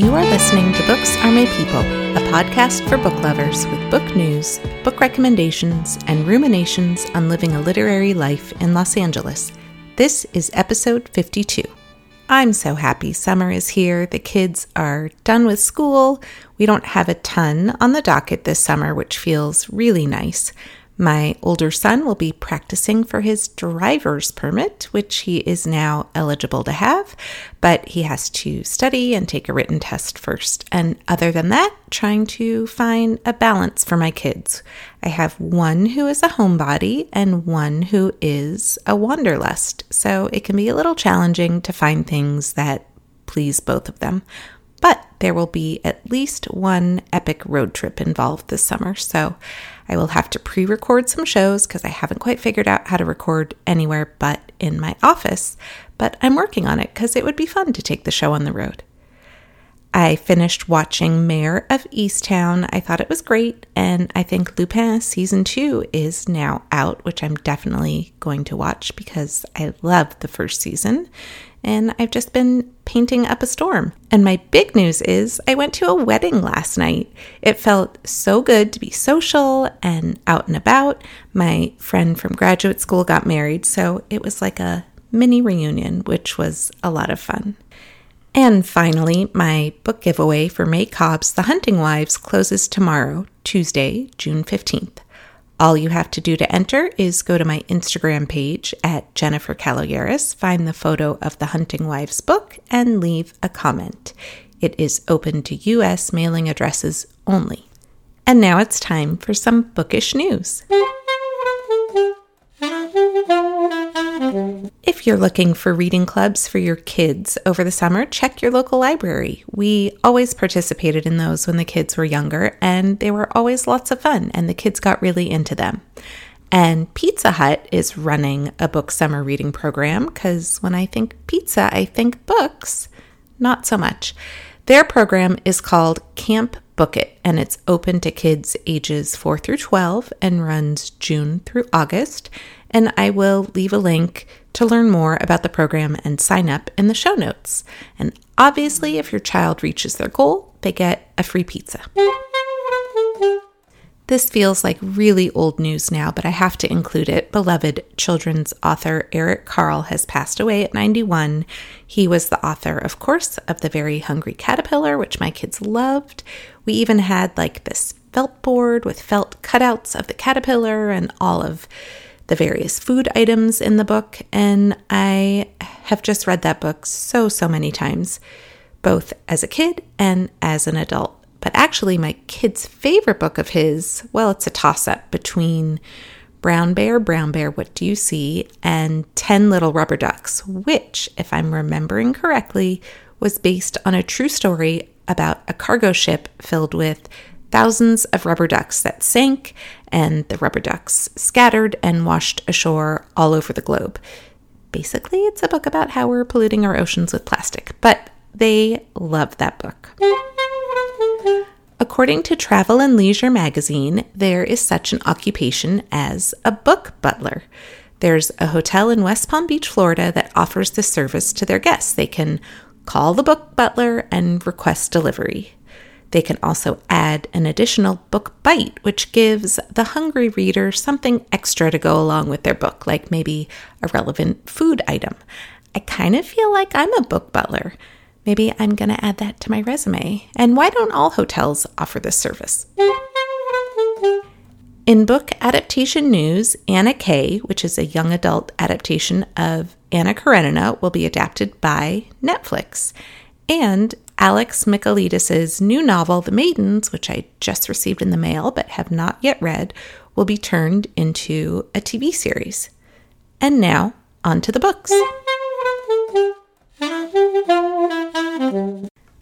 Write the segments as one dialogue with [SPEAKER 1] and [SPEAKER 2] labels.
[SPEAKER 1] You are listening to Books Are My People, a podcast for book lovers with book news, book recommendations, and ruminations on living a literary life in Los Angeles. This is episode 52. I'm so happy summer is here. The kids are done with school. We don't have a ton on the docket this summer, which feels really nice. My older son will be practicing for his driver's permit, which he is now eligible to have, but he has to study and take a written test first. And other than that, trying to find a balance for my kids. I have one who is a homebody and one who is a wanderlust, so it can be a little challenging to find things that please both of them. But there will be at least one epic road trip involved this summer, so I will have to pre record some shows because I haven't quite figured out how to record anywhere but in my office. But I'm working on it because it would be fun to take the show on the road. I finished watching Mare of Easttown. I thought it was great, and I think Lupin season two is now out, which I'm definitely going to watch because I loved the first season and I've just been painting up a storm. And my big news is I went to a wedding last night. It felt so good to be social and out and about. My friend from graduate school got married, so it was like a mini reunion, which was a lot of fun. And finally, my book giveaway for May Cobb's The Hunting Wives closes tomorrow, Tuesday, June 15th. All you have to do to enter is go to my Instagram page at Jennifer Caloyeras, find the photo of the Hunting Wives book, and leave a comment. It is open to U.S. mailing addresses only. And now it's time for some bookish news. If you're looking for reading clubs for your kids over the summer, check your local library. We always participated in those when the kids were younger, and they were always lots of fun, and the kids got really into them. And Pizza Hut is running a book summer reading program because when I think pizza, I think books. Not so much. Their program is called Camp Book It, and it's open to kids ages 4 through 12 and runs June through August and I will leave a link to learn more about the program and sign up in the show notes. And obviously, if your child reaches their goal, they get a free pizza. This feels like really old news now, but I have to include it. Beloved children's author Eric Carle has passed away at 91. He was the author, of course, of The Very Hungry Caterpillar, which my kids loved. We even had like this felt board with felt cutouts of the caterpillar and all of the various food items in the book, and I have just read that book so, so many times, both as a kid and as an adult. But actually, my kid's favorite book of his, well, it's a toss up between Brown Bear, Brown Bear, What Do You See? and 10 Little Rubber Ducks, which, if I'm remembering correctly, was based on a true story about a cargo ship filled with thousands of rubber ducks that sank, and the rubber ducks scattered and washed ashore all over the globe. Basically, it's a book about how we're polluting our oceans with plastic, but they love that book. According to Travel and Leisure magazine, there is such an occupation as a book butler. There's a hotel in West Palm Beach, Florida that offers this service to their guests. They can call the book butler and request delivery. They can also add an additional book bite, which gives the hungry reader something extra to go along with their book, like maybe a relevant food item. I kind of feel like I'm a book butler. Maybe I'm going to add that to my resume. And why don't all hotels offer this service? In book adaptation news, Anna K, which is a young adult adaptation of Anna Karenina, will be adapted by Netflix. And Alex Michaelides' new novel, The Maidens, which I just received in the mail but have not yet read, will be turned into a TV series. And now, on to the books.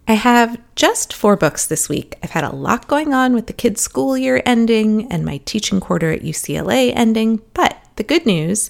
[SPEAKER 1] I have just four books this week. I've had a lot going on with the kids' school year ending and my teaching quarter at UCLA ending, but the good news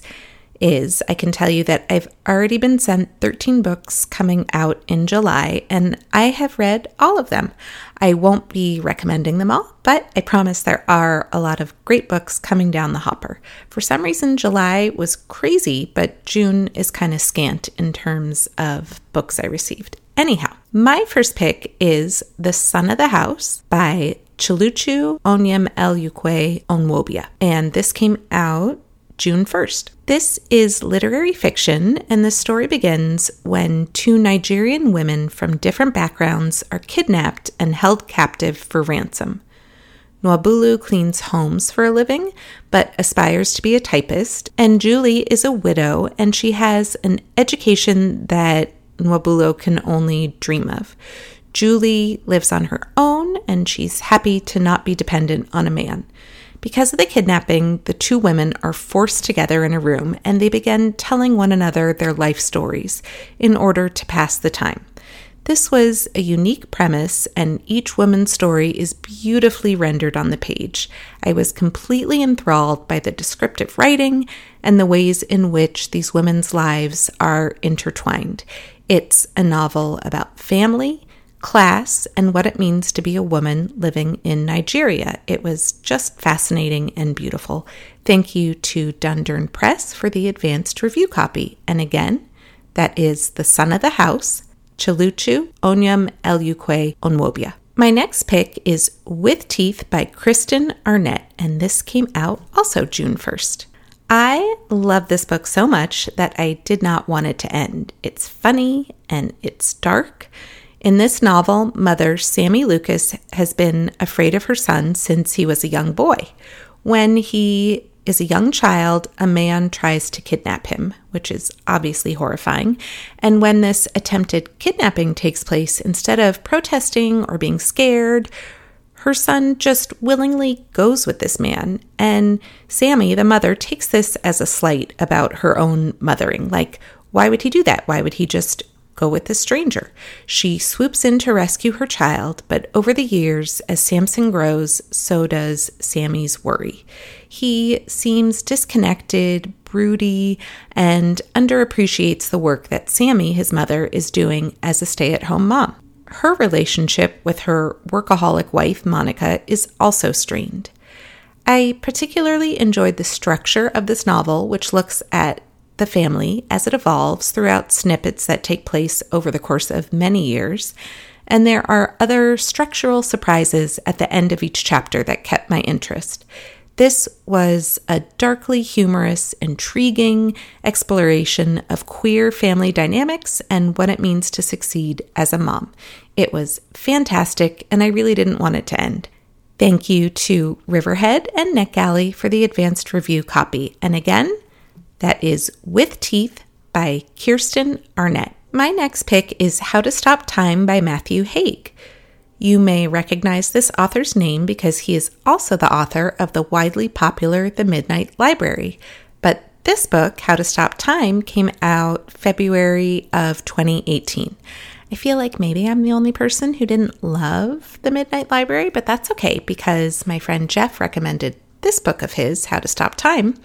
[SPEAKER 1] is I can tell you that I've already been sent 13 books coming out in July, and I have read all of them. I won't be recommending them all, but I promise there are a lot of great books coming down the hopper. For some reason, July was crazy, but June is kind of scant in terms of books I received. Anyhow, My first pick is The Son of the House by Chiluchu Onyem Elukwe Onwobia, and this came out June 1st. This is literary fiction, and the story begins when two Nigerian women from different backgrounds are kidnapped and held captive for ransom. Nwabulu cleans homes for a living, but aspires to be a typist, and Julie is a widow and she has an education that Nwabulu can only dream of. Julie lives on her own and she's happy to not be dependent on a man. Because of the kidnapping, the two women are forced together in a room and they begin telling one another their life stories in order to pass the time. This was a unique premise, and each woman's story is beautifully rendered on the page. I was completely enthralled by the descriptive writing and the ways in which these women's lives are intertwined. It's a novel about family, class, and what it means to be a woman living in Nigeria. It was just fascinating and beautiful. Thank you to Dundurn Press for the advanced review copy. And again, that is The Son of the House, Chiluchu Onyem Elukwe Onwobia. My next pick is With Teeth by Kristen Arnett, and this came out also June 1st. I love this book so much that I did not want it to end. It's funny and it's dark in this novel, mother Sammy Lucas has been afraid of her son since he was a young boy. When he is a young child, a man tries to kidnap him, which is obviously horrifying. And when this attempted kidnapping takes place, instead of protesting or being scared, her son just willingly goes with this man. And Sammy, the mother, takes this as a slight about her own mothering. Like, why would he do that? Why would he just go with the stranger. She swoops in to rescue her child, but over the years, as Samson grows, so does Sammy's worry. He seems disconnected, broody, and underappreciates the work that Sammy, his mother, is doing as a stay at home mom. Her relationship with her workaholic wife, Monica, is also strained. I particularly enjoyed the structure of this novel, which looks at the family as it evolves throughout snippets that take place over the course of many years. And there are other structural surprises at the end of each chapter that kept my interest. This was a darkly humorous, intriguing exploration of queer family dynamics and what it means to succeed as a mom. It was fantastic, and I really didn't want it to end. Thank you to Riverhead and NetGalley for the advanced review copy. And again, that is With Teeth by Kristen Arnett. My next pick is How to Stop Time by Matthew Haig. You may recognize this author's name because he is also the author of the widely popular The Midnight Library. But this book, How to Stop Time, came out February of 2018. I feel like maybe I'm the only person who didn't love The Midnight Library, but that's okay because my friend Jeff recommended this book of his, How to Stop Time,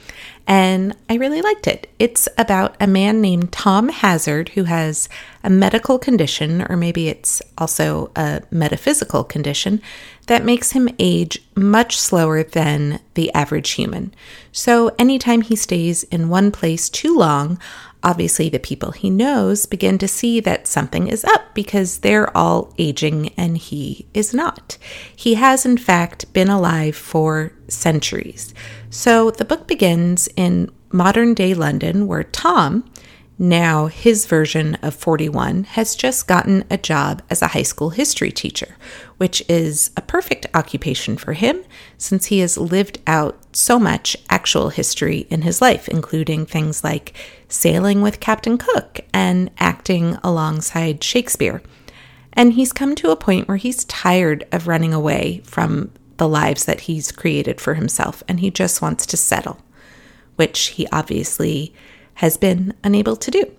[SPEAKER 1] and I really liked it. It's about a man named Tom Hazard who has a medical condition, or maybe it's also a metaphysical condition, that makes him age much slower than the average human. So anytime he stays in one place too long, obviously the people he knows begin to see that something is up because they're all aging and he is not. He has, in fact, been alive for centuries. So the book begins in modern day London, where Tom, now his version of 41, has just gotten a job as a high school history teacher, which is a perfect occupation for him since he has lived out so much actual history in his life, including things like sailing with Captain Cook and acting alongside Shakespeare. And he's come to a point where he's tired of running away from the lives that he's created for himself, and he just wants to settle, which he obviously has been unable to do.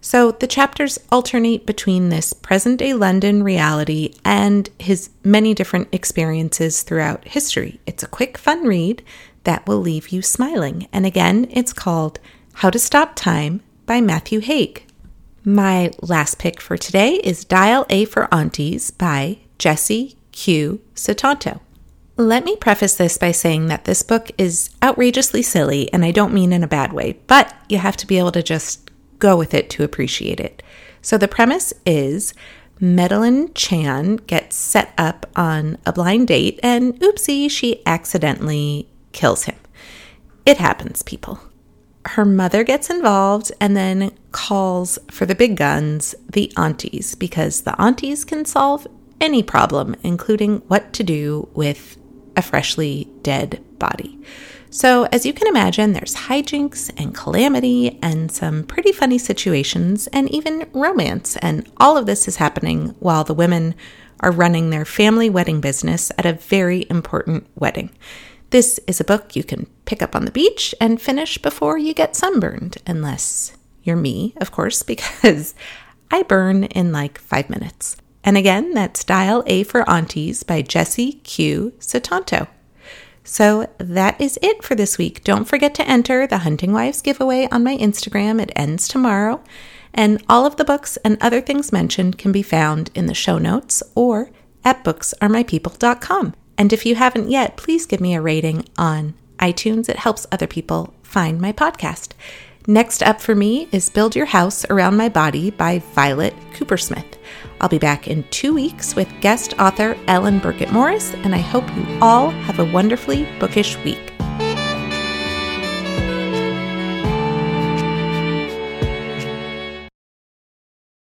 [SPEAKER 1] So the chapters alternate between this present day London reality and his many different experiences throughout history. It's a quick, fun read that will leave you smiling. And again, it's called How to Stop Time by Matthew Haig. My last pick for today is Dial A for Aunties by Jesse Q. Sutanto. Let me preface this by saying that this book is outrageously silly, and I don't mean in a bad way, but you have to be able to just go with it to appreciate it. So the premise is Madeline Chan gets set up on a blind date, and oopsie, she accidentally kills him. It happens, people. Her mother gets involved and then calls for the big guns, the aunties, because the aunties can solve any problem, including what to do with a freshly dead body. So, as you can imagine, there's hijinks and calamity and some pretty funny situations and even romance. And all of this is happening while the women are running their family wedding business at a very important wedding. This is a book you can pick up on the beach and finish before you get sunburned, unless you're me, of course, because I burn in like five minutes. And again, that's Dial A for Aunties by Jesse Q. Sutanto. So that is it for this week. Don't forget to enter the Hunting Wives giveaway on my Instagram. It ends tomorrow. And all of the books and other things mentioned can be found in the show notes or at booksaremypeople.com. And if you haven't yet, please give me a rating on iTunes. It helps other people find my podcast. Next up for me is Build Your House Around My Body by Violet Kupersmith. I'll be back in two weeks with guest author Ellen Birkett Morris, and I hope you all have a wonderfully bookish week.